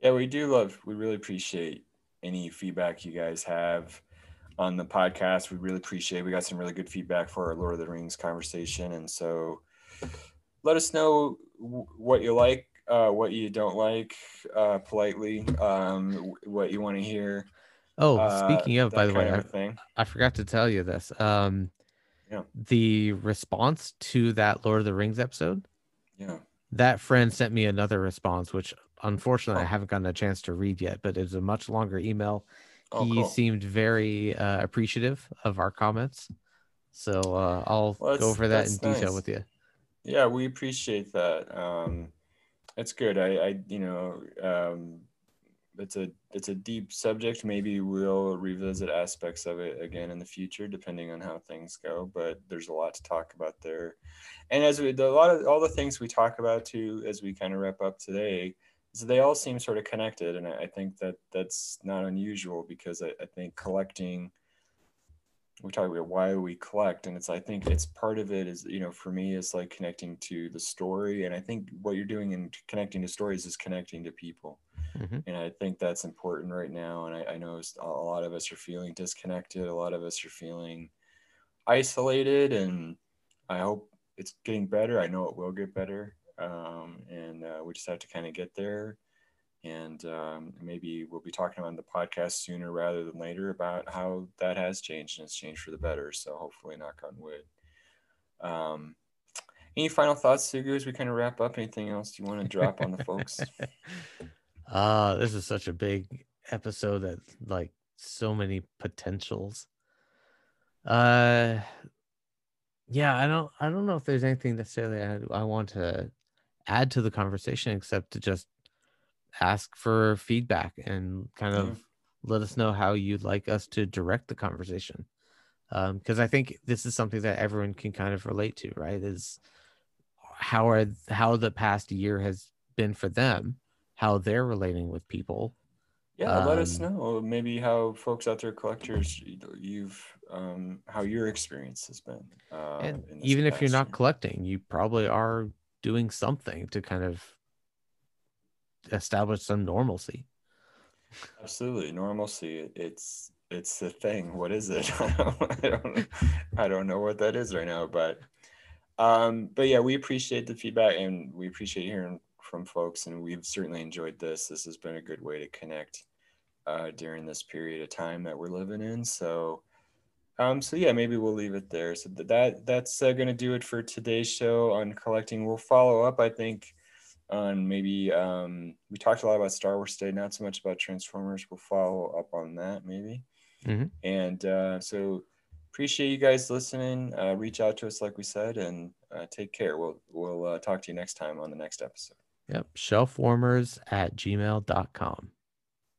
Yeah, we do love. We really appreciate any feedback you guys have on the podcast. We really appreciate. We got some really good feedback for our Lord of the Rings conversation, and so let us know w- what you like, uh, what you don't like, uh, politely, um, w- what you want to hear. Oh, uh, speaking of, by the way, kind I, thing. I forgot to tell you this. Um, Yeah. The response to that Lord of the Rings episode, Yeah. that friend sent me another response, which unfortunately I Oh. haven't gotten a chance to read yet, but it's a much longer email. Oh, he cool. seemed very uh, appreciative of our comments. So uh, I'll Well, go over that in that's detail nice. with you. Yeah, we appreciate that. Um, it's good. I, I, you know, um, it's a it's a deep subject. Maybe we'll revisit aspects of it again in the future, depending on how things go. But there's a lot to talk about there, and as we the, a lot of all the things we talk about too, as we kind of wrap up today, is they all seem sort of connected, and I, I think that that's not unusual because I, I think collecting we talk about why we collect and it's i think it's part of it is you know for me it's like connecting to the story and i think what you're doing in connecting to stories is connecting to people Mhm. and i think that's important right now and I, I know a lot of us are feeling disconnected a lot of us are feeling isolated and i hope it's getting better i know it will get better um, and uh, we just have to kind of get there and um, maybe we'll be talking on the podcast sooner rather than later about how that has changed and it's changed for the better. So hopefully, knock on wood. Um, any final thoughts, Sugu, as we kind of wrap up? Anything else you want to drop on the folks? [LAUGHS] Uh, this is such a big episode that like so many potentials. Uh yeah, I don't I don't know if there's anything necessarily I, I want to add to the conversation except to just ask for feedback and kind Yeah. of let us know how you'd like us to direct the conversation. Um, because I think this is something that everyone can kind of relate to, right? Is how are how the past year has been for them, how they're relating with people. Yeah, let us Um, know maybe how folks out there, collectors, you- you've um, how your experience has been. Uh, and even if you're not year. collecting, you probably are doing something to kind of establish some normalcy. Absolutely, normalcy. It's it's the thing. What is it? [LAUGHS] I don't, I don't [LAUGHS] I don't know what that is right now, but Um, but yeah, we appreciate the feedback and we appreciate hearing from folks, and we've certainly enjoyed this. This has been a good way to connect uh, during this period of time that we're living in. So, um, so yeah, maybe we'll leave it there. So that that's uh, going to do it for today's show on collecting. We'll follow up, I think, on maybe um, we talked a lot about Star Wars today, not so much about Transformers. We'll follow up on that maybe. Mm-hmm. And uh, so appreciate you guys listening. Uh, reach out to us, like we said, and uh, take care. We'll we'll uh, talk to you next time on the next episode. Yep. Shelfwarmers at gmail.com.